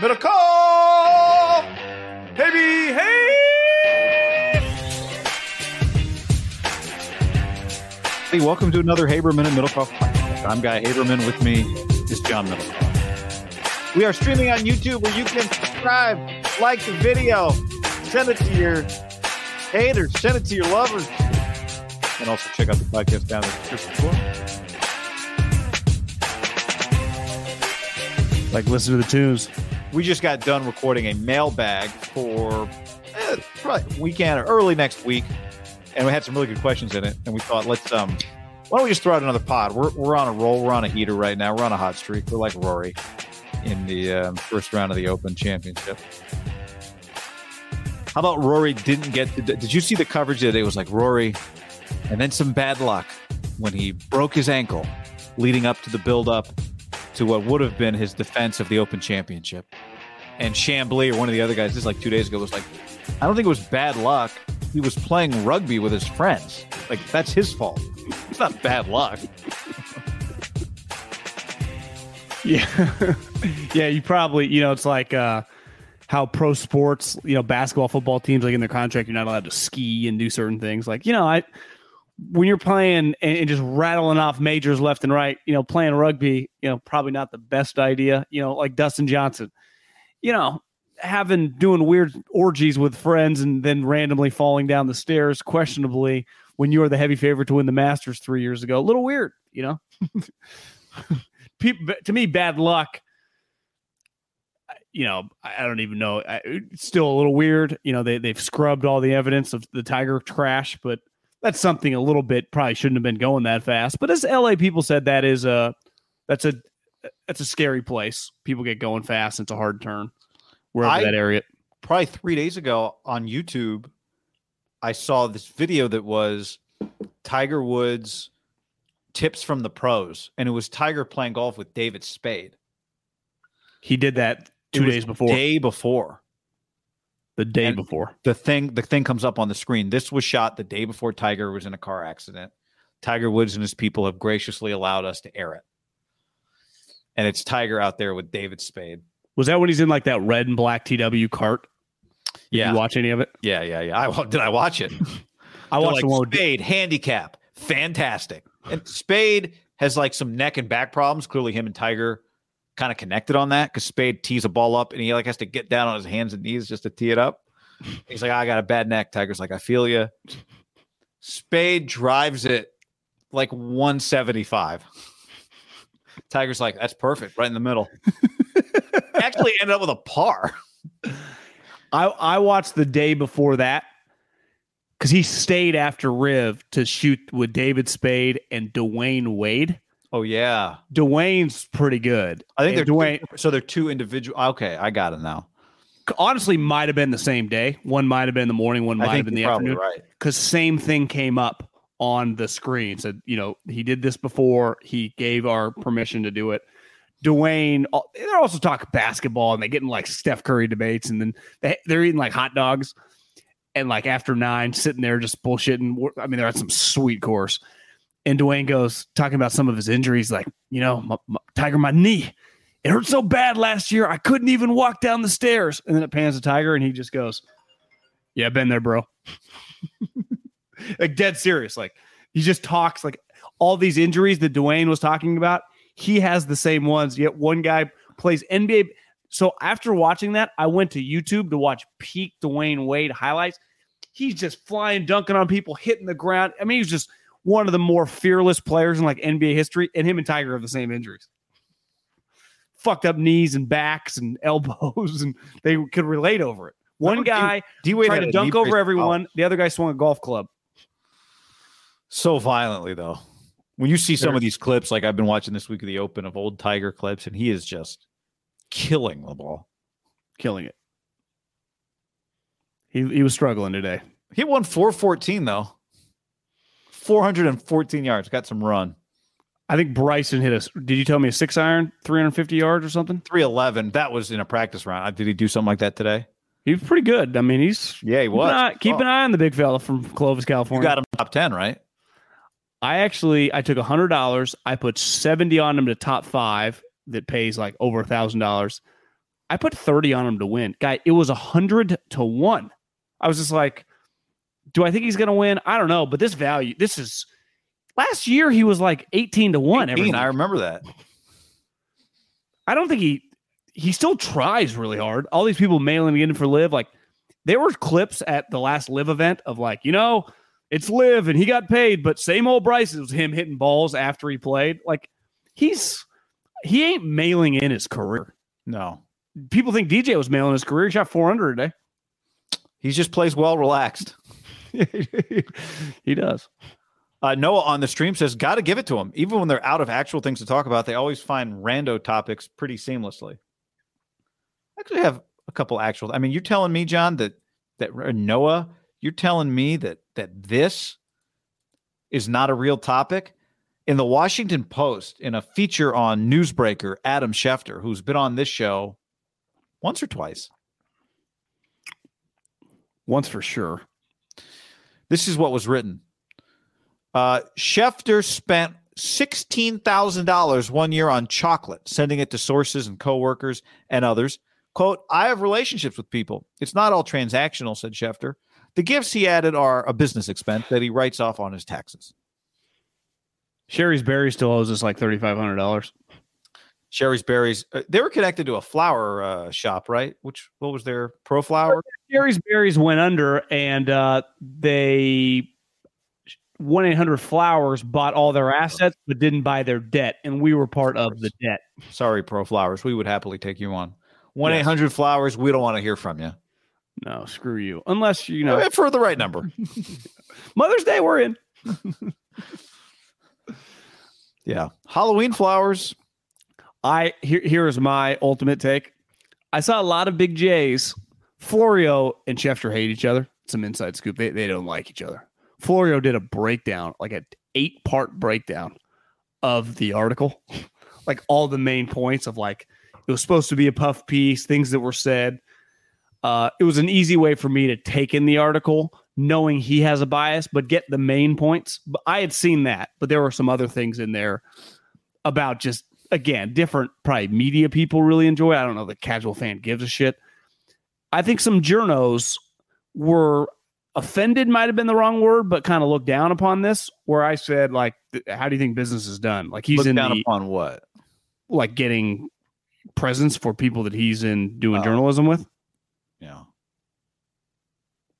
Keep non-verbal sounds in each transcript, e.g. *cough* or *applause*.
Middle call! Baby, hey! Hey, welcome to another Haberman and Middlekauff podcast. I'm Guy Haberman. With me is John Middlekauff. We are streaming on YouTube where you can subscribe, like the video, send it to your haters, send it to your lovers, and also check out the podcast down in the description below. Like listen to the tunes. We just got done recording a mailbag for eh, probably weekend or early next week, and we had some really good questions in it. And we thought, let's um, why don't we just throw out another pod? We're we're on a roll. We're on a heater right now. We're on a hot streak. We're like Rory in the um, first round of the Open Championship. How about Rory didn't get? The, did you see the coverage that it was like Rory, and then some bad luck when he broke his ankle, leading up to the build up to what would have been his defense of the Open Championship. And Chamblee or one of the other guys, this is like two days ago, was like, I don't think it was bad luck. He was playing rugby with his friends. Like that's his fault. It's not bad luck. *laughs* Yeah. yeah, you probably, you know, it's like uh how pro sports, you know, basketball, football teams, like in their contract, you're not allowed to ski and do certain things. Like, you know, I when you're playing and, just rattling off majors left and right, you know, playing rugby, you know, probably not the best idea. You know, like Dustin Johnson, you know, having doing weird orgies with friends and then randomly falling down the stairs, questionably, when you were the heavy favorite to win the Masters three years ago. A little weird, you know. *laughs* People, to me, bad luck. You know, I don't even know. It's still a little weird. You know, they they've scrubbed all the evidence of the Tiger crash, but that's something a little bit probably shouldn't have been going that fast. But as LA people said, that is a that's a that's a scary place. People get going fast. It's a hard turn wherever I- that area. Probably three days ago on YouTube, I saw this video that was Tiger Woods tips from the pros, and it was Tiger playing golf with David Spade. He did that two days before. Day before. The day and- before. the thing the thing comes up on the screen. This was shot the day before Tiger was in a car accident. Tiger Woods and his people have graciously allowed us to air it. And it's Tiger out there with David Spade. Was that when he's in like that red and black TW cart? Did Yeah. you watch any of it? Yeah, yeah, yeah. I did I watch it? *laughs* I watched like, the one Spade handicap, fantastic. And Spade has like some neck and back problems. Clearly, him and Tiger kind of connected on that because Spade tees a ball up and he like has to get down on his hands and knees just to tee it up. He's like, I got a bad neck. Tiger's like, I feel you. Spade drives it like 175. Tiger's like, that's perfect, right in the middle. *laughs* Actually, ended up with a par. I I watched the day before that because he stayed after Riv to shoot with David Spade and Dwyane Wade. Oh yeah, Dwyane's pretty good. I think And they're Dwyane. two, so they're two individual. Okay, I got it now. Honestly, might have been the same day. One might have been the morning. One might have been the afternoon. right. Because same thing came up on the screen. Said, you know, he did this before. He gave our permission to do it. Dwyane, they're also talking basketball and they get in like Steph Curry debates, and then they, they're eating like hot dogs. And like after nine, sitting there just bullshitting. I mean, they're at some sweet course. And Dwyane goes talking about some of his injuries, like, you know, my, my, Tiger, my knee, it hurt so bad last year, I couldn't even walk down the stairs. And then it pans to Tiger, and he just goes, Yeah, been there, bro. *laughs* like dead serious. Like he just talks like all these injuries that Dwyane was talking about. He has the same ones. Yet one guy plays NBA. So after watching that, I went to YouTube to watch peak Dwyane Wade highlights. He's just flying, dunking on people, hitting the ground. I mean, he's just one of the more fearless players in like NBA history. And him and Tiger have the same injuries. Fucked up knees and backs and *laughs* elbows, and they could relate over it. One guy D Wade tried to dunk over everyone. The other guy swung a golf club. So violently, though. When you see some of these clips, like I've been watching this week of the Open of old Tiger clips, and he is just killing the ball, killing it. He he was struggling today. He won 414 though. 414 yards. Got some run. I think Bryson hit us. Did you tell me a six iron, 350 yards or something? 311. That was in a practice round. Uh, did he do something like that today? He was pretty good. I mean, he's yeah, he was. Keep, an eye, keep oh. an eye on the big fella from Clovis, California. You got him top 10, right? I actually I took a hundred dollars. I put seventy on him to top five that pays like over a thousand dollars. I put thirty on him to win. Guy, it was a hundred to one. I was just like, do I think he's gonna win? I don't know, but this value, this is last year he was like eighteen to one. 18, I remember that. I don't think he he still tries really hard. All these people mailing in for LIV like there were clips at the last LIV event of like, you know, it's LIV and he got paid, but same old Bryce it was him hitting balls after he played. Like he's he ain't mailing in his career. No. People think DJ was mailing his career. He shot 400 today. He just plays well relaxed. *laughs* he does. Uh, Noah on the stream says, "Got to give it to him. Even when they're out of actual things to talk about, they always find rando topics pretty seamlessly." I actually have a couple actual. I mean, you're telling me, John, that that Noah you're telling me that that this is not a real topic? In the Washington Post, in a feature on newsbreaker, Adam Schefter, who's been on this show once or twice. Once for sure. This is what was written. Uh, Schefter spent $16,000 one year on chocolate, sending it to sources and coworkers and others. Quote, I have relationships with people. It's not all transactional, said Schefter. The gifts he added are a business expense that he writes off on his taxes. Shari's Berry still owes us like thirty five hundred dollars. Shari's Berries, uh, they were connected to a flower uh, shop, right? Which what was their Pro Flower? Shari's Berries went under, and uh, they one eight hundred Flowers bought all their assets, but didn't buy their debt, and we were part of the debt. Sorry, ProFlowers, we would happily take you on. One eight hundred Flowers, we don't want to hear from you. No, screw you. Unless you know for the right number. *laughs* Mother's Day, we're in. *laughs* yeah, Halloween flowers. I here here is my ultimate take. I saw a lot of big J's. Florio and Schefter hate each other. Some inside scoop. They they don't like each other. Florio did a breakdown, like an eight part breakdown of the article, *laughs* like all the main points of like it was supposed to be a puff piece, things that were said uh, it was an easy way for me to take in the article, knowing he has a bias, but get the main points. But I had seen that, but there were some other things in there about just again different probably media people really enjoy. I don't know the casual fan gives a shit. I think some journos were offended might have been the wrong word, but kind of looked down upon this. Where I said, like, how do you think business is done? Like he's Look in down the, upon what? Like getting presents for people that he's in doing oh. journalism with. Yeah.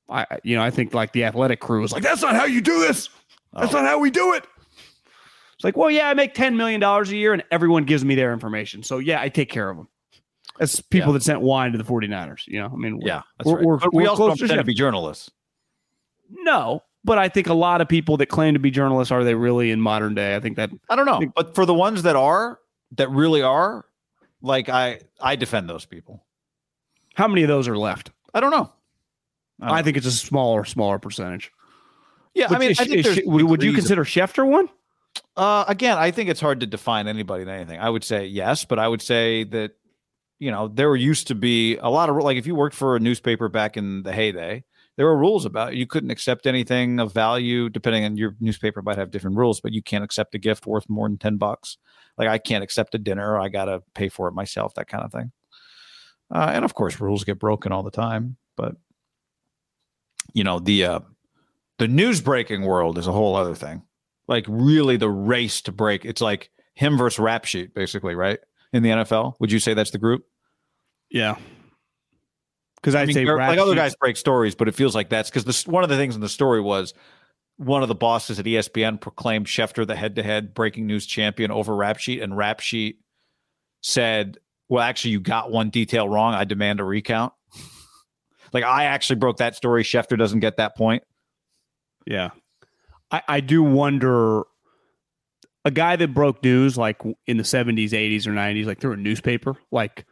I you know, I think like the athletic crew was like, that's not how you do this. That's oh. not how we do it. It's like, well, yeah, I make $10 million a year and everyone gives me their information. So yeah, I take care of them. As people yeah. that sent wine to the 49ers, you know, I mean, yeah, we're, right. we're, we also don't to be journalists. No, but I think a lot of people that claim to be journalists are they really in modern day? I think that I don't know, think, but for the ones that are, that really are, like I, I defend those people. How many of those are left? I don't know. I, don't I think it's a smaller, smaller percentage. Yeah, I mean, is- I think is- there's would would you consider Schefter one? Uh, again, I think it's hard to define anybody in anything. I would say yes, but I would say that you know there used to be a lot of like if you worked for a newspaper back in the heyday, there were rules about it. you couldn't accept anything of value. Depending on your newspaper, might have different rules, but you can't accept a gift worth more than ten bucks. Like I can't accept a dinner; I got to pay for it myself. That kind of thing. Uh, and of course, rules get broken all the time. But you know the uh, the news breaking world is a whole other thing like really the race to break. It's like him versus rap sheet, basically, right? In the NFL. Would you say that's the group? Yeah. Because I I'd mean, say like other guys break stories, but it feels like that's because this one of the things in the story was one of the bosses at ESPN proclaimed Schefter the head-to-head breaking news champion over Rap Sheet, and Rap Sheet said, "Well, actually, you got one detail wrong. I demand a recount." *laughs* like I actually broke that story. Schefter doesn't get that point. Yeah. I, I do wonder a guy that broke news like in the 70s, 80s, or 90s, like through a newspaper, like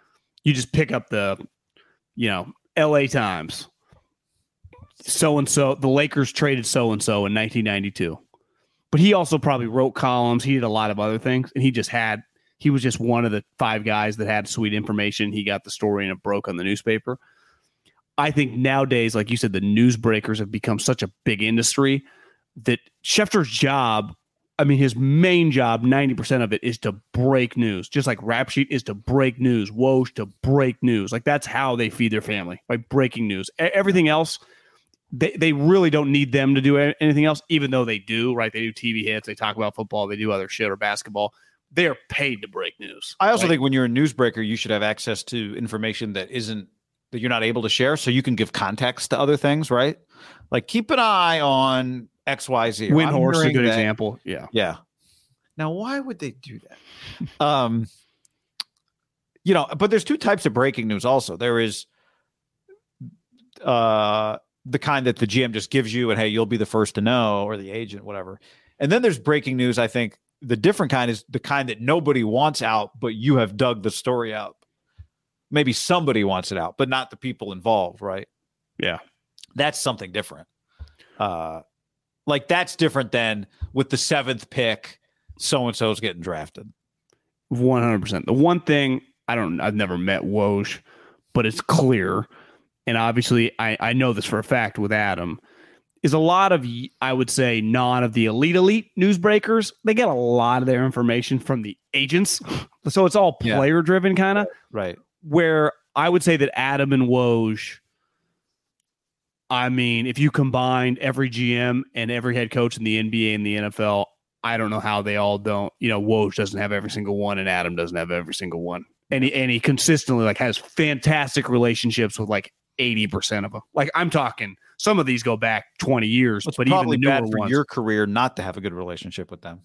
you just pick up the, you know, LA Times. So and so, the Lakers traded so and so in 1992. But he also probably wrote columns. He did a lot of other things. And he just had, he was just one of the five guys that had sweet information. He got the story and it broke on the newspaper. I think nowadays, like you said, the newsbreakers have become such a big industry that Schefter's job, I mean, his main job, 90% of it is to break news, just like Rap Sheet is to break news, Woj to break news. Like that's how they feed their family by breaking news. E- Everything else, they, they really don't need them to do anything else, even though they do, right? They do TV hits, they talk about football, they do other shit or basketball. They are paid to break news. I also right? think when you're a newsbreaker, you should have access to information that isn't that you're not able to share, so you can give context to other things, right? Like keep an eye on X, Y, Z. Windhorst is a good that- example. Yeah. Yeah. Now, why would they do that? um, you know, but there's two types of breaking news. Also, there is uh the kind that the GM just gives you, and hey, you'll be the first to know, or the agent, whatever. And then there's breaking news. I think the different kind is the kind that nobody wants out, but you have dug the story out. Maybe somebody wants it out, but not the people involved, right? Yeah. That's something different. Uh, like that's different than with the seventh pick, so and so's getting drafted. One hundred percent. The one thing I don't, I've never met Woj, but it's clear, and obviously I I know this for a fact with Adam, is a lot of I would say non of the elite elite newsbreakers. They get a lot of their information from the agents, so it's all player driven kind of. Right. Where I would say that Adam and Woj. I mean, if you combined every GM and every head coach in the NBA and the NFL, I don't know how they all don't. You know, Woj doesn't have every single one, and Adam doesn't have every single one. And he and he consistently like has fantastic relationships with like eighty percent of them. Like I'm talking, some of these go back twenty years, It's but even probably the bad for ones, your career not to have a good relationship with them.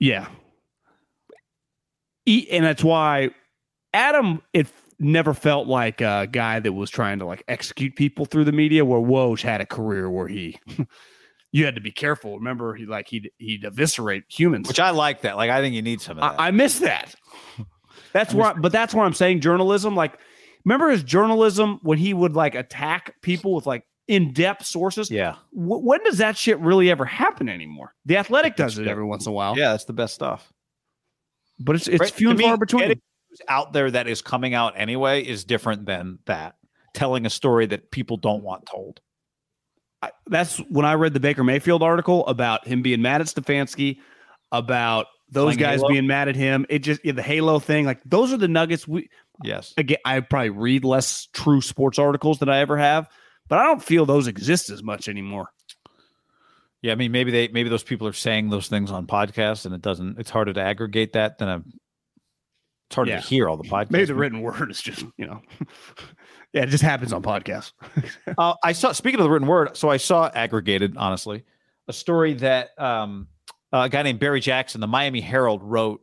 yeah. And that's why Adam it never felt like a guy that was trying to like execute people through the media. Where Woj had a career where he. *laughs* You had to be careful. Remember, he like he'd he'd eviscerate humans. Which I like that. Like I think you need some of that. I, I miss that. *laughs* That's where, I, but that's where I'm saying journalism. Like, remember his journalism when he would like attack people with like in depth sources. yeah. W- when does that shit really ever happen anymore? The Athletic does it every once in a while. Yeah, that's the best stuff. but it's it's Right? few and To me, far between. Out there that is coming out anyway is different than that. Telling a story that people don't want told. I, that's when I read the Baker Mayfield article about him being mad at Stefanski, about those Playing guys Halo? being mad at him. It just yeah, the Halo thing. Like those are the nuggets. We Yes. again, I probably read less true sports articles than I ever have, but I don't feel those exist as much anymore. Yeah, I mean maybe they maybe those people are saying those things on podcasts and it doesn't it's harder to aggregate that than a it's harder Yeah. to hear all the podcasts. Maybe the written word is just you know, *laughs* yeah, it just happens on podcasts. *laughs* Uh, I saw. Speaking of the written word, so I saw aggregated. Honestly, a story that um, a guy named Barry Jackson, the Miami Herald, wrote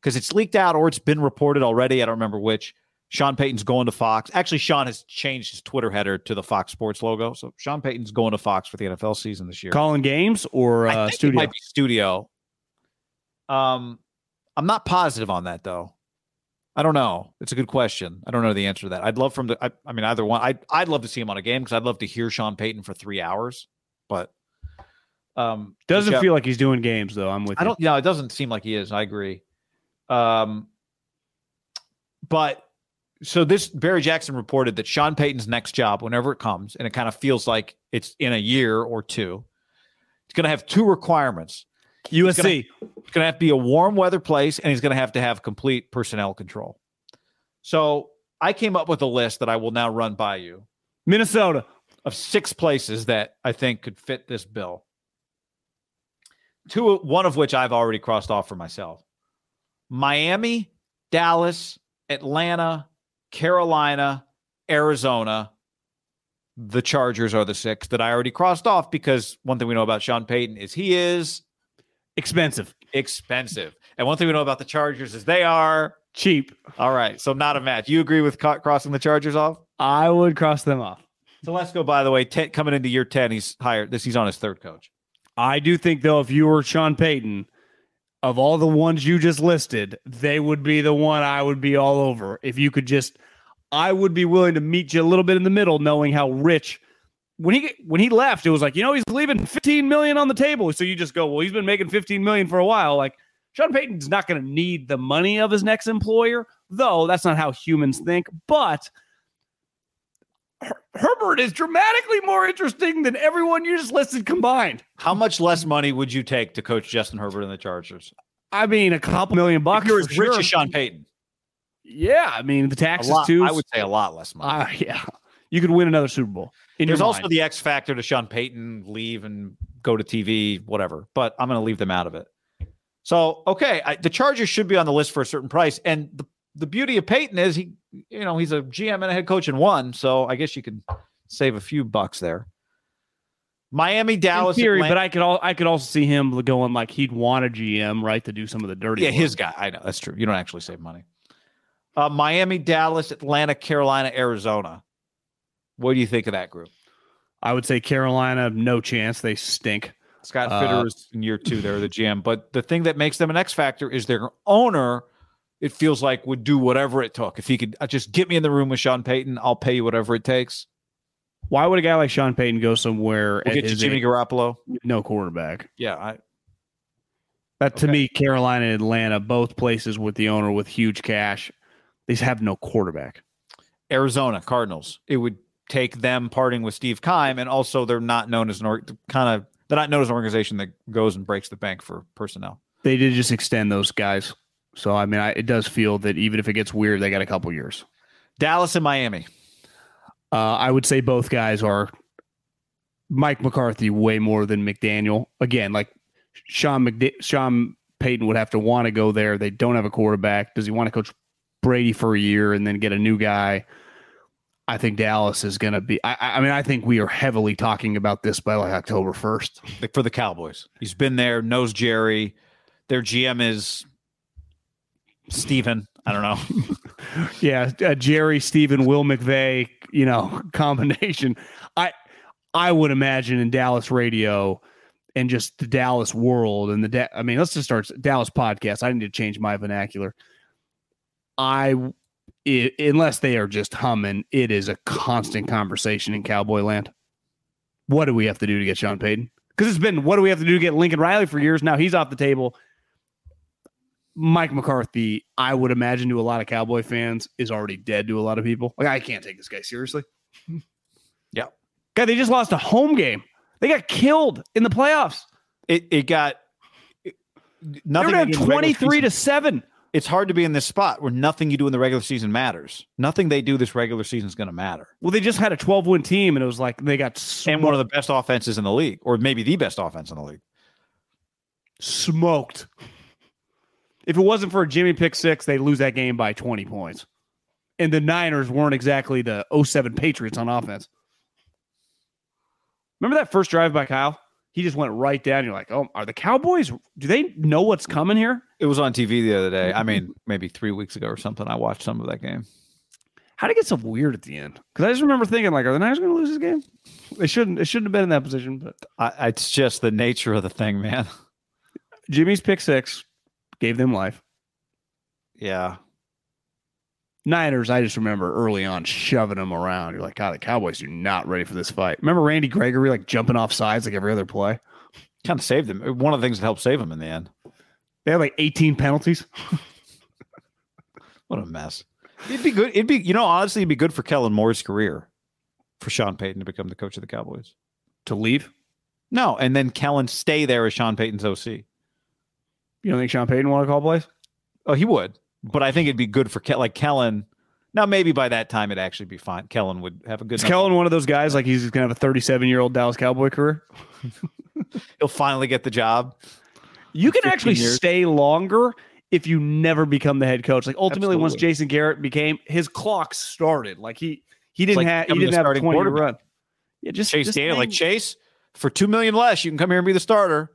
because it's leaked out or it's been reported already. I don't remember which. Sean Payton's going to Fox. Actually, Sean has changed his Twitter header to the Fox Sports logo. So Sean Payton's going to Fox for the NFL season this year. Calling games or I uh, studio. might be studio. Um, I'm not positive on that though. I don't know. It's a good question. I don't know the answer to that. I'd love from the. I, I mean, either one. I'd I'd love to see him on a game because I'd love to hear Sean Payton for three hours. But Um, Doesn't feel like he's doing games though. I'm with I you. don't. No, it doesn't seem like he is. I agree. Um, but so this Barry Jackson reported that Sean Payton's next job, whenever it comes, and it kind of feels like it's in a year or two, it's going to have two requirements. USC. It's going to have to be a warm weather place, and he's going to have to have complete personnel control. So I came up with a list that I will now run by you Minnesota. of six places that I think could fit this bill. Two, one of which I've already crossed off for myself: Miami, Dallas, Atlanta, Carolina, Arizona. The Chargers are the six that I already crossed off because one thing we know about Sean Payton is he is Expensive. expensive, and one thing we know about the Chargers is they are Cheap. all right. So not a match. You agree with co- crossing the Chargers off? I would cross them off. So let's go. By the way, ten, coming into year ten, he's hired. This he's on his third coach. I do think though, if you were Sean Payton, of all the ones you just listed, they would be the one I would be all over. If you could just, I would be willing to meet you a little bit in the middle, knowing how rich. When he when he left, it was like you know he's leaving 15 million on the table. So you just go, well, he's been making 15 million for a while. Like Sean Payton's not going to need the money of his next employer, though. That's not how humans think. But Her- Herbert is dramatically more interesting than everyone you just listed combined. How much less money would you take to coach Justin Herbert and the Chargers? I mean, a couple million bucks. If you're as rich sure. as Sean Payton, Yeah, I mean the taxes lot, too. I would say a lot less money. Uh, yeah, you could win another Super Bowl. In There's also the X factor to Sean Payton leave and go to TV, whatever. But I'm going to leave them out of it. So okay, I, the Chargers should be on the list for a certain price, and the the beauty of Payton is he, you know, he's a GM and a head coach in one. So I guess you can save a few bucks there. Miami, in Dallas, theory, Atlanta- but I could all I could also see him going like he'd want a GM right to do some of the dirty. Yeah, work. his guy. I know that's true. You don't actually save money. Uh, Miami, Dallas, Atlanta, Carolina, Arizona. What do you think of that group? I would say Carolina, no chance. They stink. Scott Uh, Fitter is in year two. They're the GM, but the thing that makes them an X factor is their owner. It feels like would do whatever it took. If he could uh, just get me in the room with Sean Payton, I'll pay you whatever it takes. Why would a guy like Sean Payton go somewhere We'll get you Jimmy Garoppolo. no quarterback? Yeah, I, That to Okay. me, Carolina and Atlanta, both places with the owner with huge cash, they just have no quarterback. Arizona Cardinals. It would take them parting with Steve Keim, and also they're not known as an or, kind of they're not known as an organization that goes and breaks the bank for personnel. They did just extend those guys, so I mean, I, it does feel that even if it gets weird, they got a couple years. Dallas and Miami. Uh, I would say both guys are Mike McCarthy way more than McDaniel. Again, like Sean McD- Sean Payton would have to want to go there. They don't have a quarterback. Does he want to coach Brady for a year and then get a new guy? I think Dallas is going to be. I, I mean, I think we are heavily talking about this by like October first. like for the Cowboys. He's been there, knows Jerry. Their GM is Steven. I don't know. *laughs* yeah, uh, Jerry, Stephen, Will McClay, you know, *laughs* combination. I I would imagine in Dallas radio and just the Dallas world and the da- I mean, let's just start Dallas podcast. I need to change my vernacular. I i unless they are just humming, it is a constant conversation in Cowboy land. What do we have to do to get Sean Payton? Because it's been what do we have to do to get Lincoln Riley for years now? He's off the table. Mike McCarthy, I would imagine to a lot of Cowboy fans, is already dead to a lot of people. Like, I can't take this guy seriously. *laughs* Yeah. Guy, they just lost a home game. They got killed in the playoffs. It it got it- nothing. were they down do in the regular 23 to 7. It's hard to be in this spot where nothing you do in the regular season matters. Nothing they do this regular season is going to matter. Well, they just had a 12 win team, and it was like they got And one of the best offenses in the league, or maybe the best offense in the league. smoked. If it wasn't for a Jimmy pick six, they lose that game by 20 points. And the Niners weren't exactly the 07 Patriots on offense. Remember that first drive by Kyle? He just went right down. You're like, oh, are the Cowboys? Do they know what's coming here? It was on TV the other day. I mean, maybe three weeks ago or something. I watched some of that game. How did it get so weird at the end? Because I just remember thinking, like, are the Niners going to lose this game? They shouldn't. They shouldn't have been in that position. But I, it's just the nature of the thing, man. Jimmy's pick six gave them life. Yeah. Niners, I just remember early on shoving them around. You're like, God, the Cowboys are not ready for this fight. Remember Randy Gregory like jumping off sides like every other play? Kind of saved them. One of the things that helped save them in the end. They had like 18 penalties. *laughs* What a mess. It'd be good. It'd be, you know, honestly, it'd be good for Kellen Moore's career for Sean Payton to become the coach of the Cowboys. to leave. No, and then Kellen stay there as Sean Payton's OC. You don't think Sean Payton want to call plays? Oh, he would, but I think it'd be good for Ke- like Kellen. Now, maybe by that time it'd actually be fine. Kellen would have a good. Is Kellen one of those guys like he's gonna have a 37 year old Dallas Cowboy career? *laughs* He'll finally get the job. You can actually years. stay longer if you never become the head coach. Like ultimately, once Jason Garrett became his clock started. Like he he didn't like have he didn't have a starting 20 year run. Yeah, just Chase just Daniel, like Chase, for two million less, you can come here and be the starter.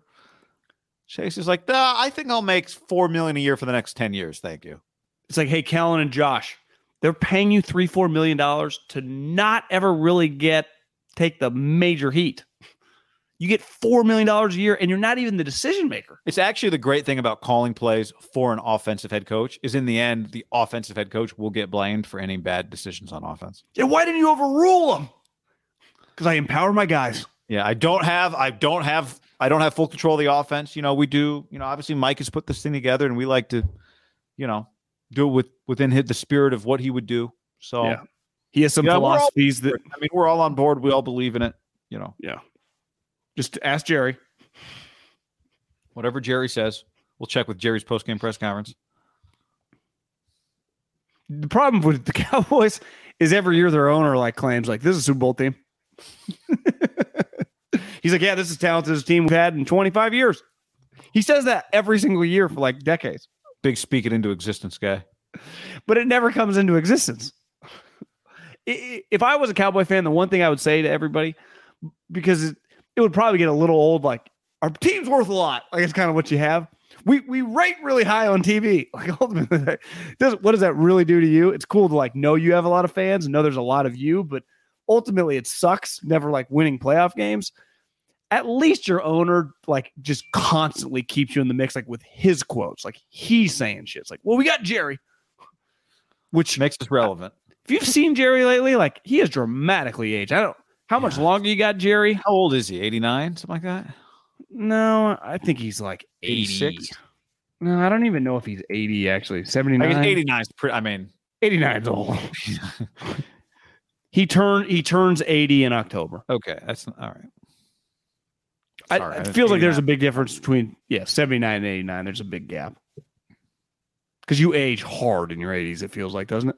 Chase is like, nah, I think I'll make four million a year for the next ten years. Thank you. It's like, hey, Kellen and Josh, they're paying you three, four million dollars to not ever really get take the major heat. You get four million dollars a year, and you're not even the decision maker. It's actually the great thing about calling plays for an offensive head coach is in the end, the offensive head coach will get blamed for any bad decisions on offense. Yeah, why didn't you overrule them? Because I empower my guys. Yeah, I don't have, I don't have, I don't have full control of the offense. You know, we do. You know, obviously Mike has put this thing together, and we like to, you know, do it with within his, the spirit of what he would do. So, Yeah. He has some Yeah, philosophies that I mean, we're all on board. We all believe in it. You know, Yeah. just ask Jerry. whatever Jerry says, we'll check with Jerry's post game press conference. The problem with the *laughs* Cowboys is every year their owner like claims like this is a Super Bowl team. *laughs* He's like, yeah, this is talented as team we've had in 25 years. He says that every single year for like decades, Big speak it into existence guy. but it never comes into existence. If I was a Cowboy fan, the one thing I would say to everybody, because it, it would probably get a little old, like our team's worth a lot. Like it's kind of what you have. We we rate really high on TV. *laughs* Like ultimately, does what does that really do to you? It's cool to like know you have a lot of fans and know there's a lot of you, but ultimately it sucks. Never like winning playoff games. At least your owner like just constantly keeps you in the mix, like with his quotes. Like he's saying shit. It's like, well, we got Jerry. Which Makes us relevant. if you've seen Jerry lately, like he has dramatically aged. I don't how much longer you got, Jerry? How old is he? 89, something like that? No, I think he's like 86? 86. No, I don't even know if he's 80 actually. I 79. guess 89 is pretty, I mean, 89 is old. *laughs* he turned he turns 80 in October. okay. That's all right. I, Sorry, I it feels like there's a big difference between yeah, 79 and 89. There's a big gap. Cuz you age hard in your 80s it feels like, doesn't it?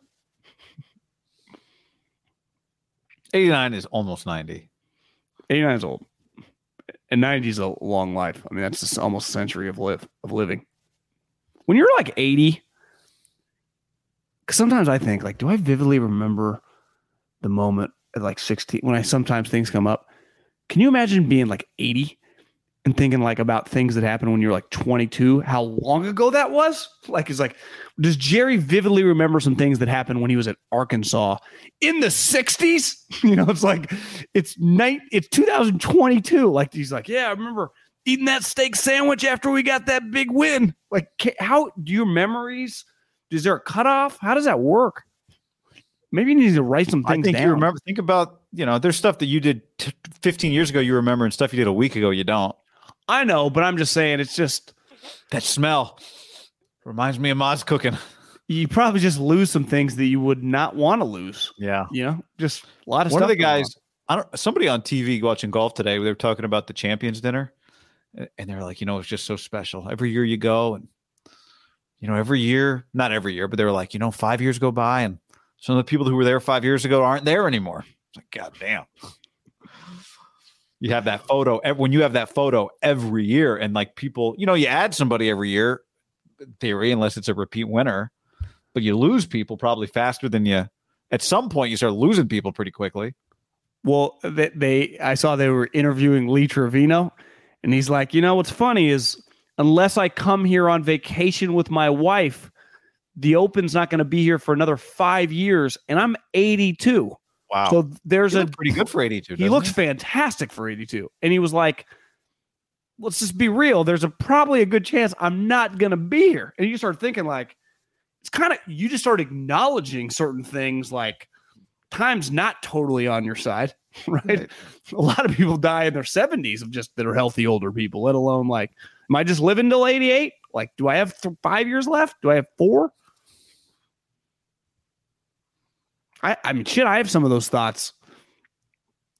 89 is almost 90. 89 is old. And 90 is a long life. I mean, that's just almost a century of live of living. When you're like 80, because sometimes I think, like, do I vividly remember the moment at like 16 when I sometimes things come up? Can you imagine being like 80 and thinking like about things that happened when you're like 22, how long ago that was? Like, it's like, does Jerry vividly remember some things that happened when he was at Arkansas in the 60s? *laughs* You know, it's like, it's night, it's 2022. Like, he's like, yeah, I remember eating that steak sandwich after we got that big win. Like, how do your memories, is there a cutoff? How does that work? Maybe you need to write some things I think down. you remember, think about, you know, there's stuff that you did t- 15 years ago you remember and stuff you did a week ago you don't. I know, but I'm just saying, it's just, That smell reminds me of Ma's cooking. you probably just lose some things that you would not want to lose. Yeah. You know, just a lot of One stuff. of the going on. guys, I don't, somebody on TV watching golf today, they were talking about the champions dinner. And they're like, you know, it's just so special. Every year you go and, you know, every year, not every year, but they were like, you know, five years go by and some of the people who were there five years ago aren't there anymore. It's like, God damn. You have that photo when you have that photo every year, and like people, you know, you add somebody every year, theory, unless it's a repeat winner, but you lose people probably faster than you. At some point, you start losing people pretty quickly. Well, they, they I saw they were interviewing Lee Trevino, and he's like, you know, what's funny is unless I come here on vacation with my wife, the Open's not going to be here for another five years, and I'm 82. Wow. So there's He a pretty good for 82. he looks fantastic for 82, and he was like, let's just be real. There's a probably a good chance I'm not going to be here, and you start thinking like, it's kind of you just start acknowledging certain things like time's not totally on your side. *laughs* right? right? A lot of people die in their 70s of just that are healthy older people, let alone like, am I just living till 88? Like, do I have th- five years left? Do I have four? I, I mean, shit, I have some of those thoughts.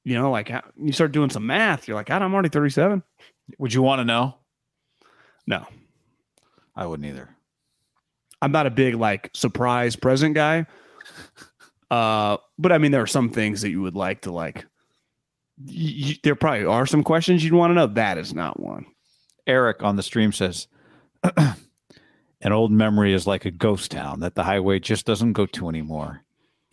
You know, like you start doing some math, you're like, God, I'm already 37. Would you want to know? No, I wouldn't either. I'm not a big like surprise present guy. *laughs* Uh, but I mean, there are some things that you would like to like. You, there probably are some questions you'd want to know. That is not one. Eric on the stream says, *clears throat* "An old memory is like a ghost town that the highway just doesn't go to anymore.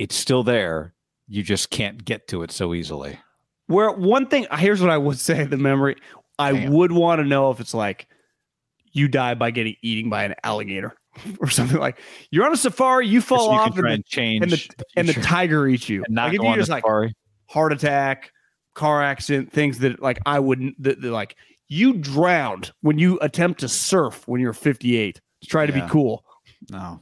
It's still there. You just can't get to it so easily." Where one thing, here's what I would say: the memory. I Damn. would want to know if it's like you die by getting eaten by an alligator *laughs* or something like you're on a safari, you fall so you off, and, and, change and the, the and the tiger eats you. And not like if you just like safari. heart attack, car accident, things that like I wouldn't that, that, like you drowned when you attempt to surf when you're 58 to try to yeah. be cool. No.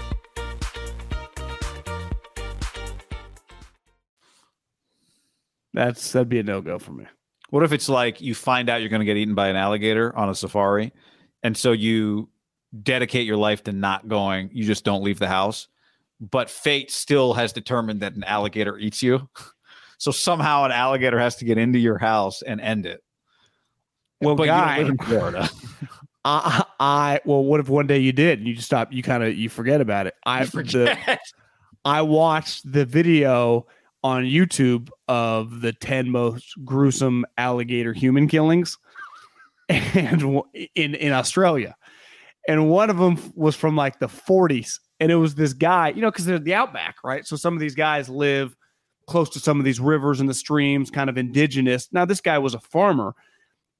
That's that'd be a no go for me. What if it's like you find out you're going to get eaten by an alligator on a safari, and so you dedicate your life to not going? You just don't leave the house, but fate still has determined that an alligator eats you. *laughs* So somehow an alligator has to get into your house and end it. Well, but guy, you live in Florida. *laughs* *laughs* I, I well, what if one day you did and you just stop? You kind of you forget about it. I the, I watched the video on YouTube of the ten most gruesome alligator human killings, *laughs* and in in Australia, and one of them was from like the 40s, and it was this guy, you know, because they're the outback, right? So some of these guys live close to some of these rivers and the streams, kind of indigenous. Now this guy was a farmer.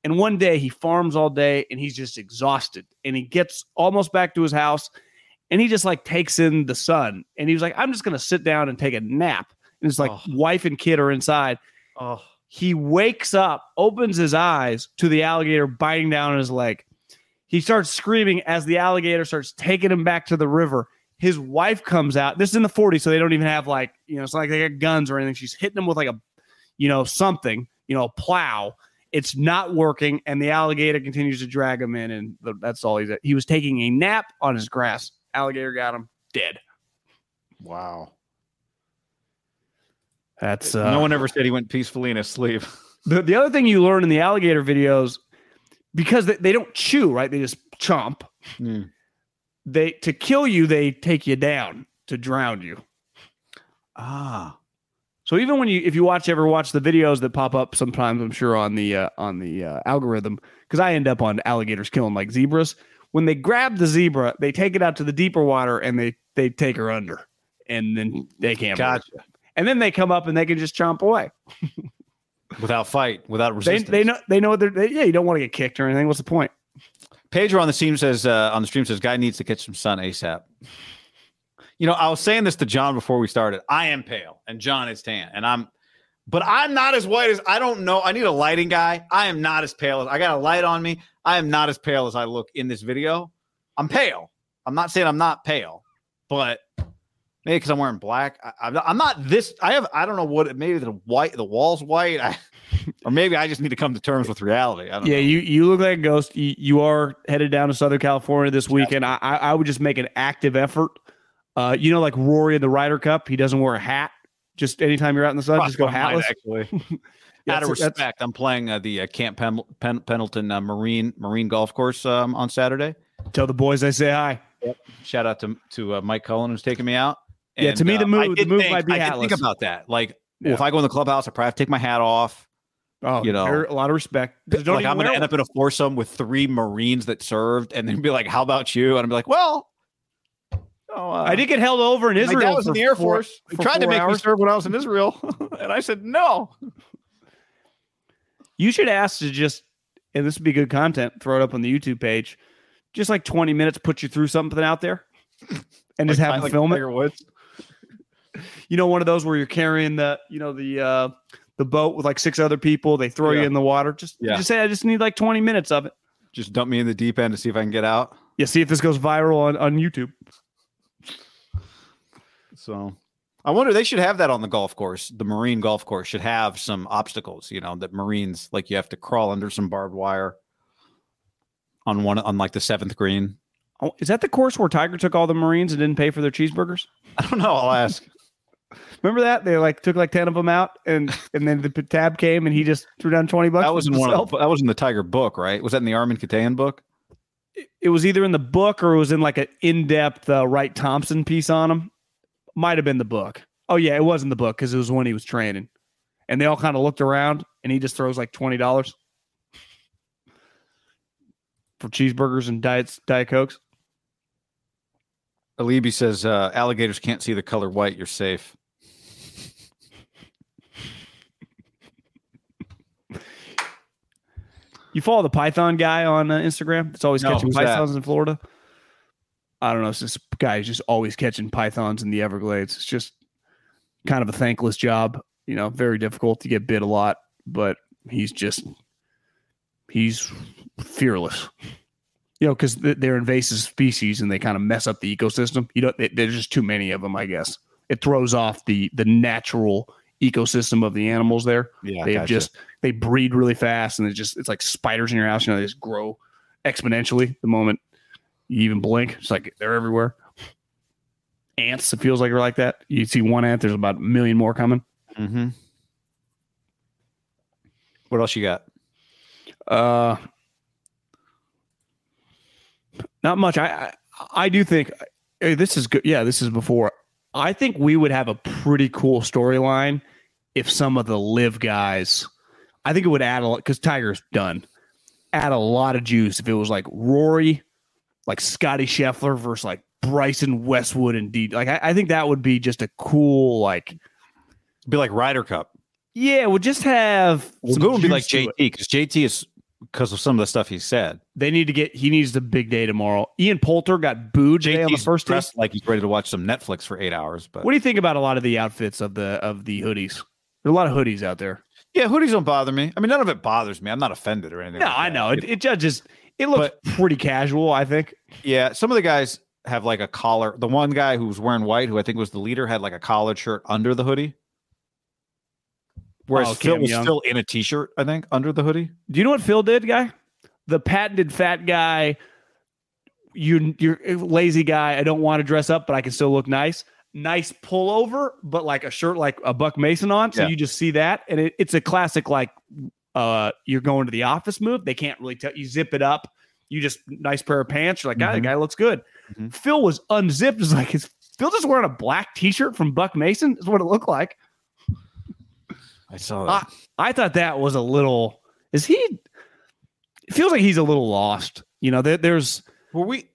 And one day he farms all day and he's just exhausted. And he gets almost back to his house and he just like takes in the sun. And he was like, I'm just going to sit down and take a nap. And his like Oh. wife and kid are inside. oh, He wakes up, opens his eyes to the alligator biting down on his leg. He starts screaming as the alligator starts taking him back to the river. His wife comes out. This is in the 40s, so they don't even have like, you know, it's not like they got guns or anything. She's hitting him with like a, you know, something, you know, a plow. It's not working, and the alligator continues to drag him in, and th- that's all he's at. He was taking a nap on his grass. Alligator got him dead. wow. That's uh, no one ever said he went peacefully in his sleep. *laughs* The, the other thing you learn in the alligator videos, because they, they don't chew, right? They just chomp. Hmm. They to kill you, they take you down to drown you. Ah. So even when you if you watch ever watch the videos that pop up sometimes, I'm sure on the uh, on the uh, algorithm, because I end up on alligators killing like zebras. When they grab the zebra, they take it out to the deeper water and they they take her under, and then they can't. Gotcha. And then they come up and they can just chomp away. Without fight, without They resistance. they know they know they're they, yeah. You don't want to get kicked or anything. What's the point? Pedro on the stream says uh, on the stream says guy needs to catch some sun ASAP. You know, I was saying this to John before we started. I am pale and John is tan, and I'm, but I'm not as white as I don't know. I need a lighting guy. I am not as pale as I got a light on me. I am not as pale as I look in this video. I'm pale. I'm not saying I'm not pale, but maybe because I'm wearing black. I, I'm, not, I'm not this. I have. I don't know what. Maybe the white. The wall's white. I, *laughs* or maybe I just need to come to terms with reality. I don't Yeah, know. you you look like a ghost. You, you are headed down to Southern California this weekend. I I would just make an active effort. Uh, you know, like Rory in the Ryder Cup, he doesn't wear a hat. Just anytime you're out in the sun, just go Crossed my mind, hatless. Actually, *laughs* Yeah, out of respect, I'm playing uh, the uh, Camp Pen- Pen- Pendleton uh, Marine Marine Golf Course um, on Saturday. Tell the boys I say hi. Shout out to to uh, Mike Cullen who's taking me out. Yeah, to me, the uh, move- I the move think- might be I did think about that. Like, Yeah. if I go in the clubhouse, I probably have to take my hat off. Oh, You know, a lot of respect. Don't like I'm going to end up in a foursome with three Marines that served, and then be like, "How about you?" And I'm like, "Well." Oh, uh, I did get held over in Israel. dad was in the Air four- Force. He tried to four make me serve when I was in Israel, *laughs* and I said no. You should ask to just, and this would be good content. Throw it up on the YouTube page. Just like 20 minutes, put you through something out there, and just have them like film it. Woods. You know one of those where you're carrying the you know the uh the boat with like six other people they throw you in the water just Yeah. just say i just need like 20 minutes of it Just dump me in the deep end to see if I can get out. yeah see if this goes viral on on youtube So I wonder they should have that on the golf course. The Marine golf course should have some obstacles, you know, that Marines like you have to crawl under some barbed wire on one on like the seventh green. oh, is that the course where tiger took all the marines and didn't pay for their cheeseburgers I don't know. I'll ask. *laughs* remember that they like took like 10 of them out and *laughs* and then the tab came and he just threw down 20 bucks that was in one of the, that was in the Tiger book, right? Was that in the Armen Keteyian book? it was either in the book or it was in like an in-depth uh, wright thompson piece on him might have been the book oh yeah it was in the book because it was when he was training and they all kind of looked around and he just throws like $20 for cheeseburgers and diet diet cokes Alibi says uh, alligators can't see the color white. You're safe. You follow the python guy on uh, instagram that's always No, catching who's that? pythons in florida? I don't know. It's this guy is just always catching pythons in the everglades. It's just kind of a thankless job you know very difficult to get bit a lot but he's just he's fearless. You know because they're invasive species and they kind of mess up the ecosystem. You know there's just too many of them i guess. It throws off the the natural ecosystem of the animals there Yeah, they have just they breed really fast and it just it's like spiders in your house you know they just grow exponentially the moment you even blink it's like they're everywhere ants. It feels like are like that. You see one ant, there's about a million more coming. Mm-hmm. What else you got? Uh, not much. I I, I do think hey, this is good. Yeah, this is before. I think we would have a pretty cool storyline if some of the live guys. I think it would add a lot because Tiger's done. Add a lot of juice if it was like Rory, like Scotty Scheffler versus like Bryson Westwood and D. Like I, I think that would be just a cool like. Be like Ryder Cup. Yeah, would just have. Well, some good would be like juice to JT it. because JT is because of some of the stuff he said. They need to get. He needs the big day tomorrow. Ian Poulter got booed today on the first day. dressed like he's ready to watch some Netflix for eight hours. But What do you think about a lot of the outfits of the of the hoodies? There are a lot of hoodies out there. yeah, hoodies don't bother me. I mean, none of it bothers me. I'm not offended or anything. No, like I know it. It judges. It looks pretty casual. I think. Yeah, some of the guys have like a collar. The one guy who was wearing white, who I think was the leader, had like a collared shirt under the hoodie. Whereas Oh, Phil Cam was Young. still in a t-shirt, I think, under the hoodie. Do you know what Phil did, guy? The patented fat guy. You, you're lazy guy. I don't want to dress up, but I can still look nice. Nice pullover, but like a shirt like a Buck Mason on. So Yeah. you just see that, and it, it's a classic like uh you're going to the office move. They can't really tell you zip it up. You just nice pair of pants. You're like, ah, the Mhm. guy looks good. Mhm. Phil was unzipped. *laughs* It's like is Phil just wearing a black t-shirt from Buck Mason? Is what it looked like. I saw I, I thought that was a little. Is he? It feels like he's a little lost. You know, there, there's Were we?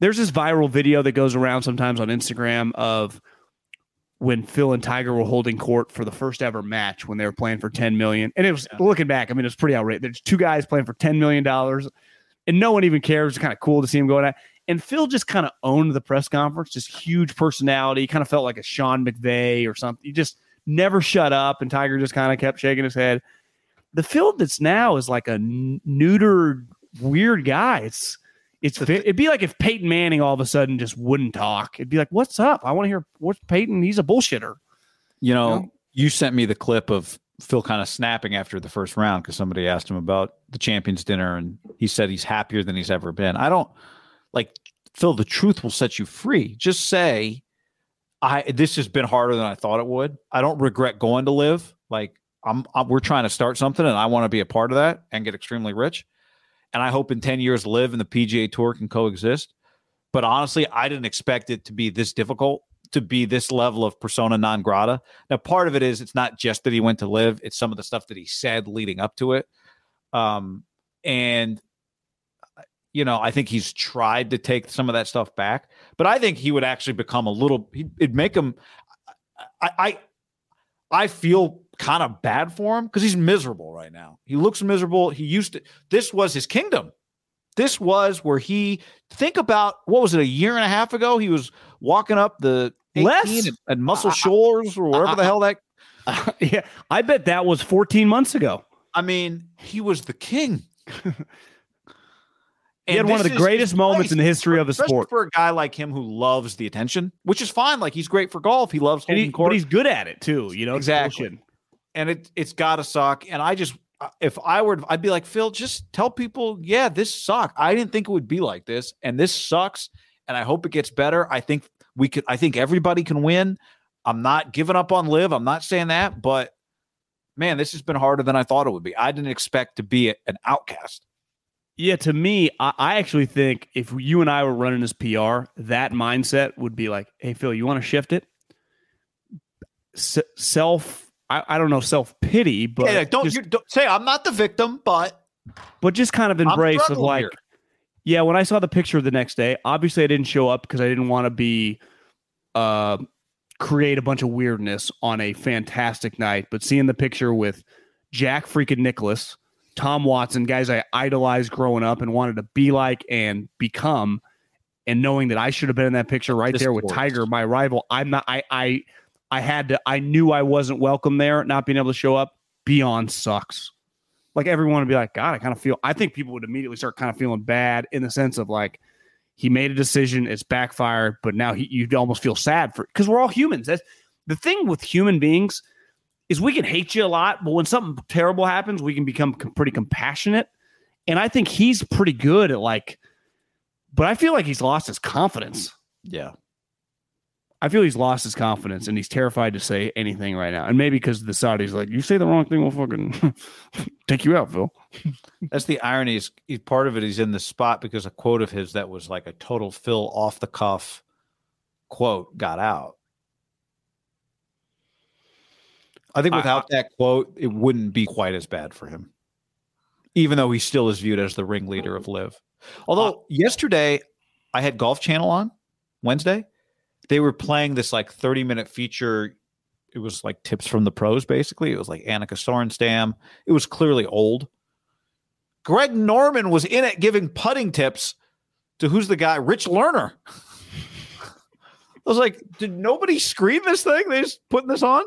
there's this viral video that goes around sometimes on Instagram of when Phil and Tiger were holding court for the first ever match when they were playing for 10 million. And it was looking back, I mean, it was pretty outrageous. There's two guys playing for 10 million dollars and no one even cares. It's kind of cool to see him going at. And Phil just kind of owned the press conference, just huge personality, kind of felt like a Sean McVay or something. He just never shut up, and Tiger just kind of kept shaking his head. The Phil that's now is like a neutered, weird guy. It's it's fi- it'd be like if Peyton Manning all of a sudden just wouldn't talk. It'd be like, "What's up? I want to hear what's Peyton. He's a bullshitter." You know, No. you sent me the clip of Phil kind of snapping after the first round because somebody asked him about the champions dinner, and he said he's happier than he's ever been. I don't like Phil. The truth will set you free. Just say, "I this has been harder than I thought it would. I don't regret going to LIV. Like I'm, I'm we're trying to start something, and I want to be a part of that and get extremely rich. And I hope in ten years, LIV and the PGA Tour can coexist. But honestly, I didn't expect it to be this difficult." to be this level of persona non grata. Now, part of it is it's not just that he went to LIV; it's some of the stuff that he said leading up to it. Um, and you know, I think he's tried to take some of that stuff back, but I think he would actually become a little. It'd make him. I I, I feel kind of bad for him because he's miserable right now. He looks miserable. He used to. This was his kingdom. This was where he think about what was it a year and a half ago? He was walking up the 18 Less. at, at Muscle I- I- Shores or wherever uh, the I- hell that. Uh, *laughs* yeah, I bet that was 14 months ago. I mean, he was the king. *laughs* He had one of the greatest moments in the history of the sport. for a guy like him who loves the attention, which is fine. Like he's great for golf. He loves holding he, court. but he's good at it too. You know, Exactly. bullshit. and it it's got to suck. And I just, uh, if I were, I'd be like Phil, just tell people, yeah, this sucked. I didn't think it would be like this, and this sucks. And I hope it gets better. I think we could. I think everybody can win. I'm not giving up on LIV. I'm not saying that, but man, this has been harder than I thought it would be. I didn't expect to be an outcast. Yeah, to me, I, I actually think if you and I were running this PR, that mindset would be like, "Hey, Phil, you want to shift it? S- self, I, I don't know, self pity, but yeah, don't, just, you, don't say I'm not the victim, but but just kind of embrace of like, here. yeah. When I saw the picture the next day, obviously I didn't show up because I didn't want to be, uh, create a bunch of weirdness on a fantastic night. But seeing the picture with Jack freaking Nicklaus, Tom Watson, guys I idolized growing up and wanted to be like and become, and knowing that I should have been in that picture right there with Discourse. Tiger, my rival. I'm not. I I I had to. I knew I wasn't welcome there. Not being able to show up beyond sucks. Like everyone would be like, God, I kind of feel. I think people would immediately start kind of feeling bad in the sense of like he made a decision, it's backfired, but now he you almost feel sad for because we're all humans. That's the thing with human beings is we can hate you a lot, but when something terrible happens, we can become com- pretty compassionate. And I think he's pretty good at like, but I feel like he's lost his confidence. yeah, I feel he's lost his confidence and he's terrified to say anything right now. And maybe because the Saudis like, you say the wrong thing, we'll fucking *laughs* take you out, Phil. That's the irony. Is he's part of it. He's in the spot because a quote of his that was like a total Phil off the cuff quote got out. I think without I, that quote, it wouldn't be quite as bad for him, even though he still is viewed as the ringleader of LIV. Although uh, yesterday I had Golf Channel on Wednesday, they were playing this like 30 minute feature. It was like tips from the pros, basically. It was like Annika Sorenstam. It was clearly old. Greg Norman was in it giving putting tips to who's the guy? Rich Lerner. *laughs* I was like, did nobody screen this thing? They just putting this on?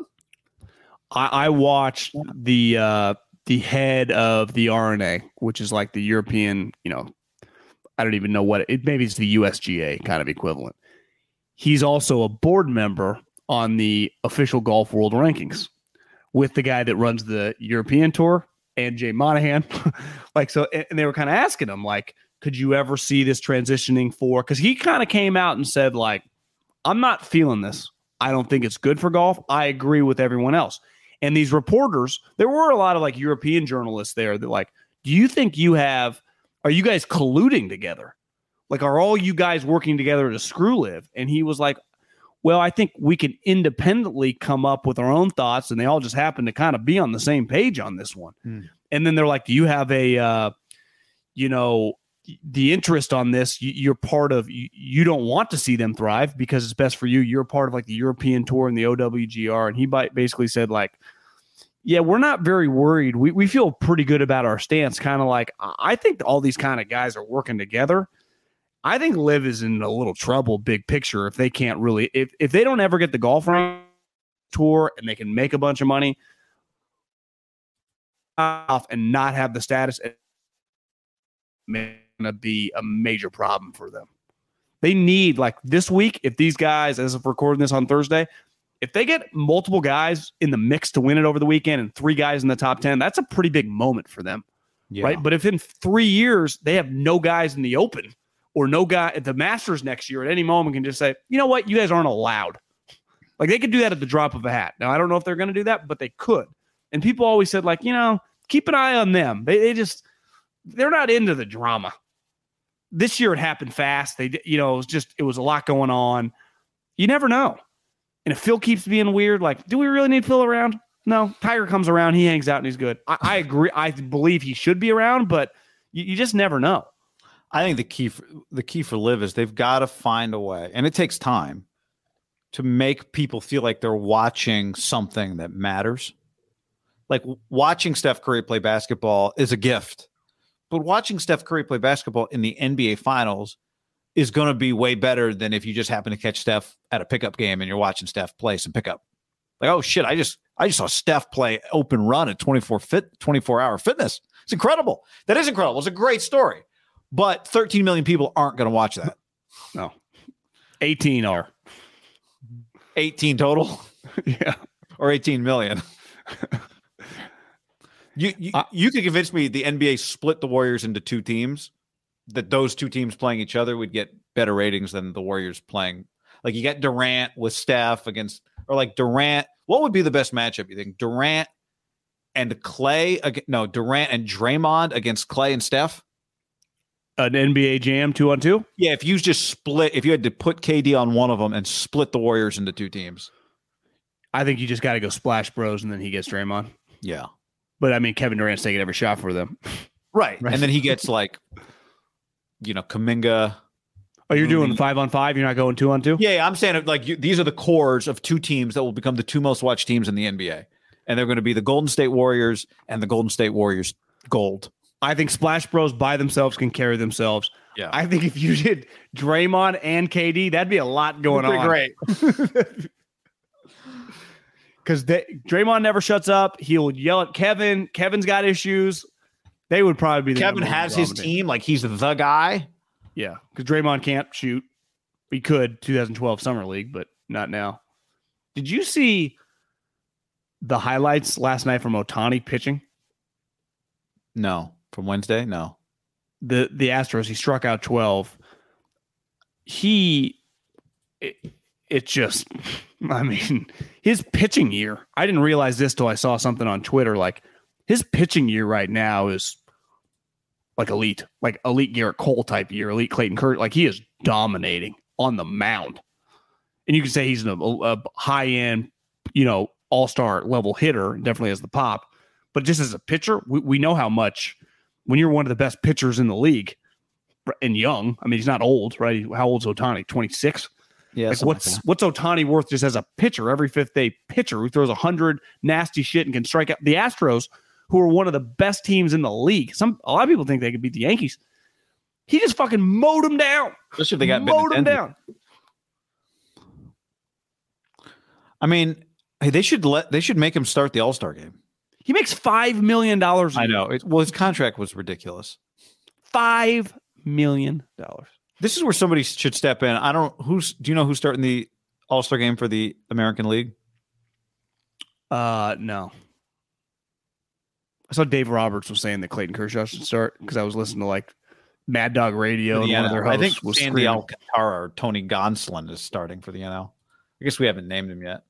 I, I watched the uh the head of the R&A, which is like the European, you know, I don't even know what it maybe it's the USGA kind of equivalent. He's also a board member on the official golf world rankings with the guy that runs the European tour and Jay Monahan. *laughs* like so and they were kind of asking him like could you ever see this transitioning for cuz he kind of came out and said like I'm not feeling this. I don't think it's good for golf. I agree with everyone else. And these reporters, there were a lot of like European journalists there that like, do you think you have are you guys colluding together? Like, are all you guys working together to screw LIV? And he was like, well, I think we can independently come up with our own thoughts, and they all just happen to kind of be on the same page on this one. Hmm. And then they're like, do you have a, uh, you know, the interest on this? You're part of. You don't want to see them thrive because it's best for you. You're part of like the European tour and the OWGR. And he basically said like, yeah, we're not very worried. We, we feel pretty good about our stance. Kind of like, I think all these kind of guys are working together. I think LIV is in a little trouble, big picture, if they can't really, if, if they don't ever get the golf tour and they can make a bunch of money off and not have the status, it's going to be a major problem for them. They need, like this week, if these guys, as of recording this on Thursday, if they get multiple guys in the mix to win it over the weekend and three guys in the top 10, that's a pretty big moment for them. Yeah. Right. But if in three years they have no guys in the open or no guy at the Masters next year at any moment can just say, you know what, you guys aren't allowed. Like they could do that at the drop of a hat. Now, I don't know if they're going to do that, but they could. And people always said, like, you know, keep an eye on them. They, they just, they're not into the drama. This year it happened fast. They, you know, it was just, it was a lot going on. You never know. And if Phil keeps being weird, like, do we really need Phil around? No. Tiger comes around, he hangs out, and he's good. I, I agree. I believe he should be around, but you, you just never know. I think the key for, the key for LIV is they've got to find a way, and it takes time to make people feel like they're watching something that matters. Like watching Steph Curry play basketball is a gift, but watching Steph Curry play basketball in the NBA Finals is going to be way better than if you just happen to catch Steph at a pickup game and you're watching Steph play some pickup. Like, oh shit, I just I just saw Steph play open run at 24 fit 24 hour fitness. It's incredible. That is incredible. It's a great story. But 13 million people aren't going to watch that. *laughs* No. 18 are. 18 total? *laughs* yeah. Or 18 million. *laughs* you you, uh, you could convince me the NBA split the Warriors into two teams that those two teams playing each other would get better ratings than the Warriors playing. Like you get Durant with Steph against, or like Durant. What would be the best matchup? You think Durant and Clay? No, Durant and Draymond against Clay and Steph. An NBA Jam two on two. Yeah, if you just split, if you had to put KD on one of them and split the Warriors into two teams, I think you just got to go Splash Bros, and then he gets Draymond. Yeah, but I mean, Kevin Durant's taking every shot for them. Right. right. And then he gets like you know, Kuminga. Oh, you're doing mm-hmm. five on five. You're not going two on two. Yeah, I'm saying like you, these are the cores of two teams that will become the two most watched teams in the NBA, and they're going to be the Golden State Warriors and the Golden State Warriors Gold. I think Splash Bros by themselves can carry themselves. Yeah, I think if you did Draymond and KD, that'd be a lot going on. Great. *laughs* Because Draymond never shuts up. He'll yell at Kevin. Kevin's got issues. They would probably be. Kevin has his team like he's the guy. Yeah, because Draymond can't shoot. He could 2012 summer league, but not now. Did you see the highlights last night from Ohtani pitching? No, from Wednesday. No, the the Astros. He struck out 12. He. It, it just, *laughs* I mean, his pitching year. I didn't realize this till I saw something on Twitter. Like his pitching year right now is like elite, like elite Gerrit Cole type year, elite Clayton Kurt. Like he is dominating on the mound, and you can say he's a, a high end, you know, all star level hitter. Definitely has the pop, but just as a pitcher, we, we know how much when you're one of the best pitchers in the league and young. I mean, he's not old, right? How old's Ohtani? Twenty six. Yeah. Like what's what's Ohtani worth just as a pitcher, every fifth day pitcher who throws a hundred nasty shit and can strike out the Astros, who are one of the best teams in the league. Some a lot of people think they could beat the Yankees. He just fucking mowed them down. Especially if they got mowed them down. I mean, hey, they should let they should make him start the All Star game. He makes five million dollars. I know. It, well, his contract was ridiculous. five million dollars. This is where somebody should step in. I don't who's do you know who's starting the All Star game for the American League? Uh, no. I saw Dave Roberts was saying that Clayton Kershaw should start because I was listening to like Mad Dog Radio and one of their NL. I hosts think was Sandy screaming. Alcantara or Tony Gonsolin is starting for the NL. I guess we haven't named him yet.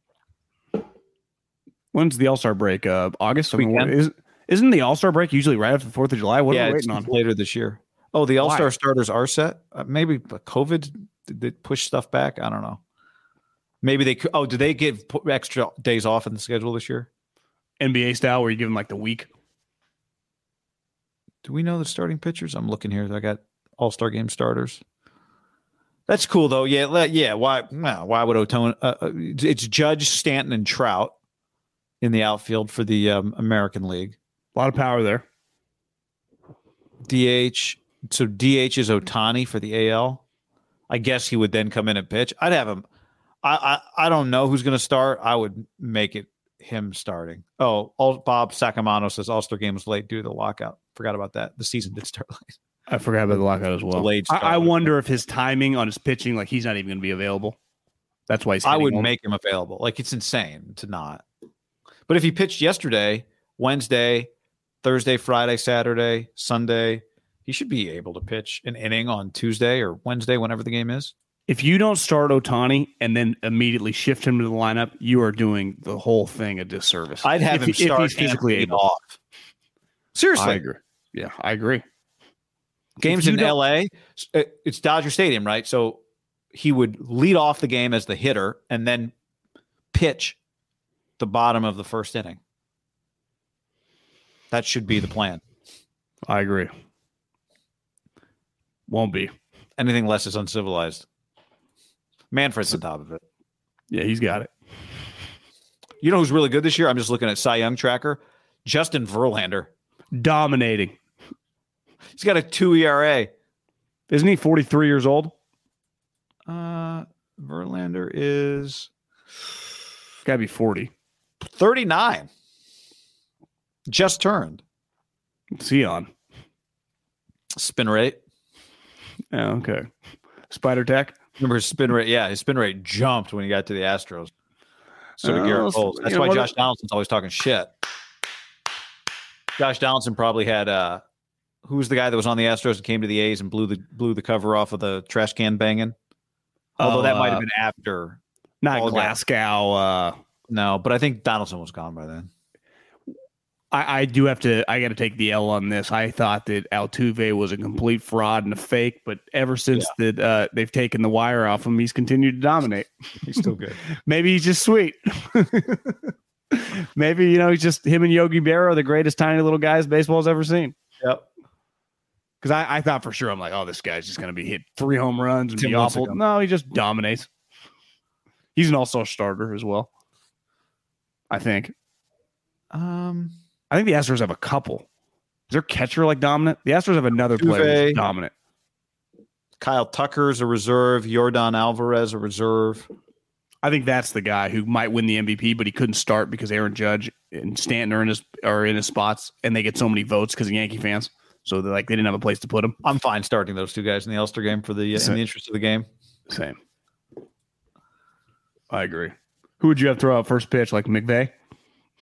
When's the All Star break? Uh, August. I mean, what- Weekend. is, isn't the All Star break usually right after the Fourth of July? What yeah, are we waiting on? later this year. Oh, the All Star starters are set. Uh, maybe COVID did they push stuff back. I don't know. Maybe they. could- Oh, did they give extra days off in the schedule this year? NBA style, where you give them like the week. Do we know the starting pitchers? I'm looking here. I got All Star game starters. That's cool though. Yeah, yeah. Why? why would Ohtani? Uh, uh, it's Judge, Stanton, and Trout in the outfield for the um, American League. A lot of power there. DH. So DH is Ohtani for the AL. I guess he would then come in and pitch. I'd have him. I I, I don't know who's going to start. I would make it him starting. Oh, all, Bob Sacamano says All Star game was late due to the lockout. Forgot about that. The season did start *laughs* late. I forgot about the lockout as well. Delayed I, I wonder if his timing on his pitching, like he's not even going to be available. That's why he's. I would home. make him available. Like it's insane to not. But if he pitched yesterday, Wednesday, Thursday, Friday, Saturday, Sunday, he should be able to pitch an inning on Tuesday or Wednesday, whenever the game is. If you don't start Ohtani and then immediately shift him to the lineup, you are doing the whole thing a disservice. I'd have if, him if start he's physically able. off. Seriously, I agree. Yeah, I agree. games in LA, uh, it's Dodger Stadium, right? So he would lead off the game as the hitter and then pitch the bottom of the first inning. That should be the plan. I agree. Won't be. Anything less is uncivilized. Manfred's on top of it. Yeah, he's got it. You know who's really good this year? I'm just looking at Cy Young tracker. Justin Verlander. Dominating. He's got a two ERA. Isn't he 43 years old? Uh, Verlander is Got to be 40. 39. Just turned. What's he on? Spin rate. Yeah, okay. Spider Tack. Remember his spin rate? Yeah, his spin rate jumped when he got to the Astros. So did Oh, Garrett Bowles. That's you know why? Josh Donaldson's always talking shit. Josh Donaldson probably had uh who was the guy that was on the Astros and came to the A's and blew the blew the cover off of the trash can banging? Although Oh, that might uh, have been after. Not. Glasgow. Uh, No, but I think Donaldson was gone by then. I, I do have to. I got to take the L on this. I thought that Altuve was a complete fraud and a fake, but ever since that uh, they've taken the wire off him, he's continued to dominate. He's still good. *laughs* Maybe he's just sweet. *laughs* Maybe you know he's just him and Yogi Berra are the greatest tiny little guys baseball's ever seen. yep. Because I, I thought for sure I'm like, oh, this guy's just going to be hit three home runs and Tim be awful. Lincecum. No, he just dominates. He's an all-star starter as well. I think. Um I think the Astros have a couple. Is their catcher like dominant? The Astros have another player dominant. Kyle Tucker's a reserve, Yordan Alvarez a reserve. I think that's the guy who might win the MVP, but he couldn't start because Aaron Judge and Stanton are in his are in his spots, and they get so many votes because of Yankee fans. So they're like they didn't have a place to put him. I'm fine starting those two guys in the All-Star game for the in the interest of the game. Same. I agree. Who would you have throw out first pitch like McVay?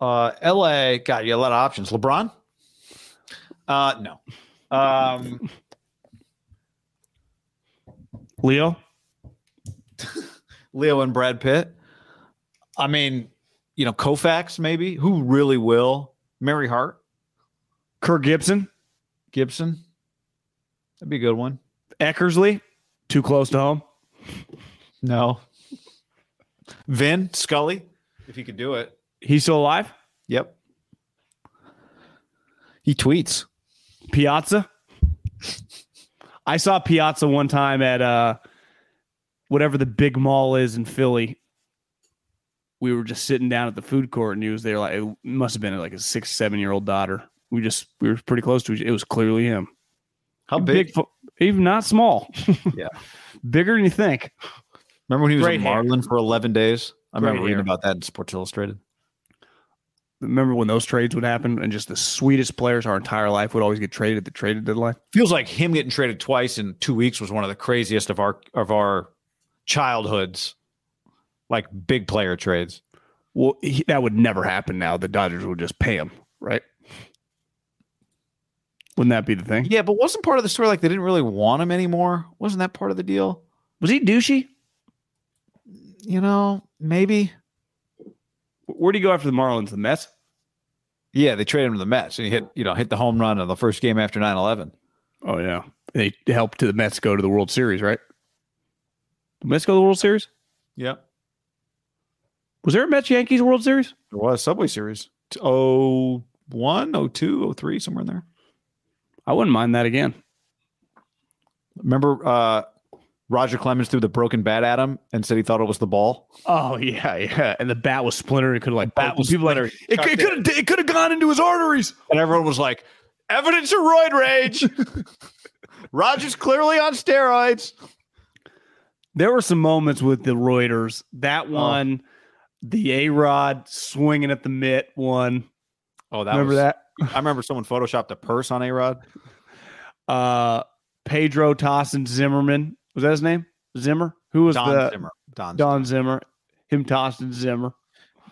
Uh, LA got you a lot of options. LeBron? Uh, no. Um, Leo, *laughs* Leo and Brad Pitt. I mean, you know, Koufax maybe. Who really will? Mary Hart, Kirk Gibson, Gibson. That'd be a good one. Eckersley, too close to home. No. Vin Scully, if he could do it. He's still alive. Yep. He tweets. Piazza. *laughs* I saw Piazza one time at uh whatever the big mall is in Philly. We were just sitting down at the food court and he was there like it must have been like a six, seven year old daughter. We just we were pretty close to each it was clearly him. How big? fo- even not small. *laughs* Yeah. Bigger than you think. Remember when he was Great a hair. Marlin for 11 days? I Great remember reading hair. about that in Sports Illustrated. Remember when those trades would happen and just the sweetest players our entire life would always get traded at the traded deadline? Feels like him getting traded twice in two weeks was one of the craziest of our of our childhoods, like big player trades. Well, he, that would never happen now. The Dodgers would just pay him, right? Wouldn't that be the thing? Yeah, but wasn't part of the story like they didn't really want him anymore? Wasn't that part of the deal? Was he douchey? You know, maybe. Where'd you go after the Marlins? The Mets? Yeah, they traded him to the Mets, and he hit you know hit the home run on the first game after 9-11. Oh yeah, they helped to the Mets go to the World Series, right? The Mets go to the World Series. Yeah. Was there a Mets Yankees World Series? there was Subway Series. Oh one, oh two, oh three, somewhere in there. I wouldn't mind that again. Remember, uh, Roger Clemens threw the broken bat at him and said he thought it was the ball. Oh yeah, yeah. And the bat was splintered. It could like bat was people like splintered. it, it could have it could have gone into his arteries. And everyone was like, evidence of roid rage. *laughs* Roger's clearly on steroids. There were some moments with the Reuters. That one, the A Rod swinging at the mitt one. Oh, that Remember was, that? *laughs* I remember someone photoshopped a purse on A Rod. Uh, Pedro tossing Zimmerman. Was that his name? Zimmer? Who was Don the Zimmer. Don, Don Zimmer? Him tossing Zimmer.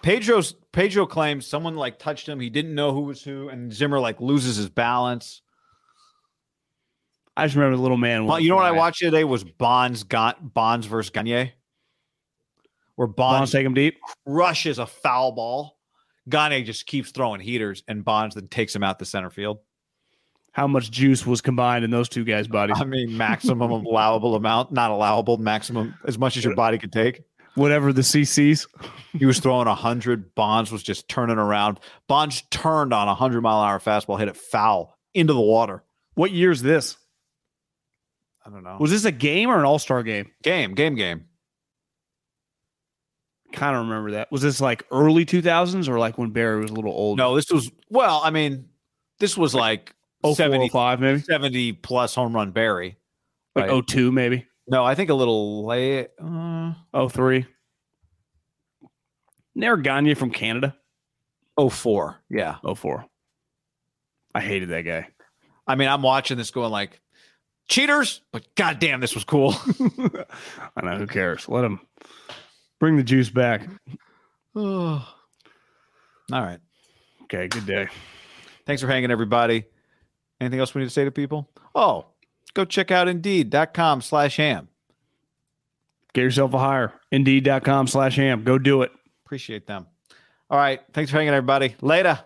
Pedro's Pedro claims someone like touched him. He didn't know who was who, and Zimmer like loses his balance. I just remember the little man. Well, you know what I watched today was Bonds got Bonds versus Gagne, where Bonds Bonds take him deep. rushes a foul ball. Gagne just keeps throwing heaters, and Bonds then takes him out the center field. How much juice was combined in those two guys' bodies? I mean, maximum *laughs* allowable amount, not allowable, maximum as much as your body could take. Whatever the CCs. He was throwing a hundred. Bonds was just turning around. Bonds turned on a hundred mile an hour fastball, hit it foul into the water. What year is this? I don't know. Was this a game or an All Star game? game, game, game. Kind of remember that. Was this like early 2000s or like when Barry was a little old? No, this was well. I mean, this was like 04, 70, 05 maybe? 70 plus home run Barry. Like Right. 02 maybe? No, I think a little late. Uh, 03? Nair Gagne from Canada. 04. yeah. 04. I hated that guy. I mean, I'm watching this going like cheaters, but goddamn, this was cool. *laughs* I know who cares. Let him bring the juice back. oh. *sighs* All right. Okay, good day. Thanks for hanging, everybody. Anything else we need to say to people? Oh, go check out indeed.com slash ham. Get yourself a hire. Indeed.com slash ham. Go do it. Appreciate them. All right. Thanks for hanging, everybody. Later.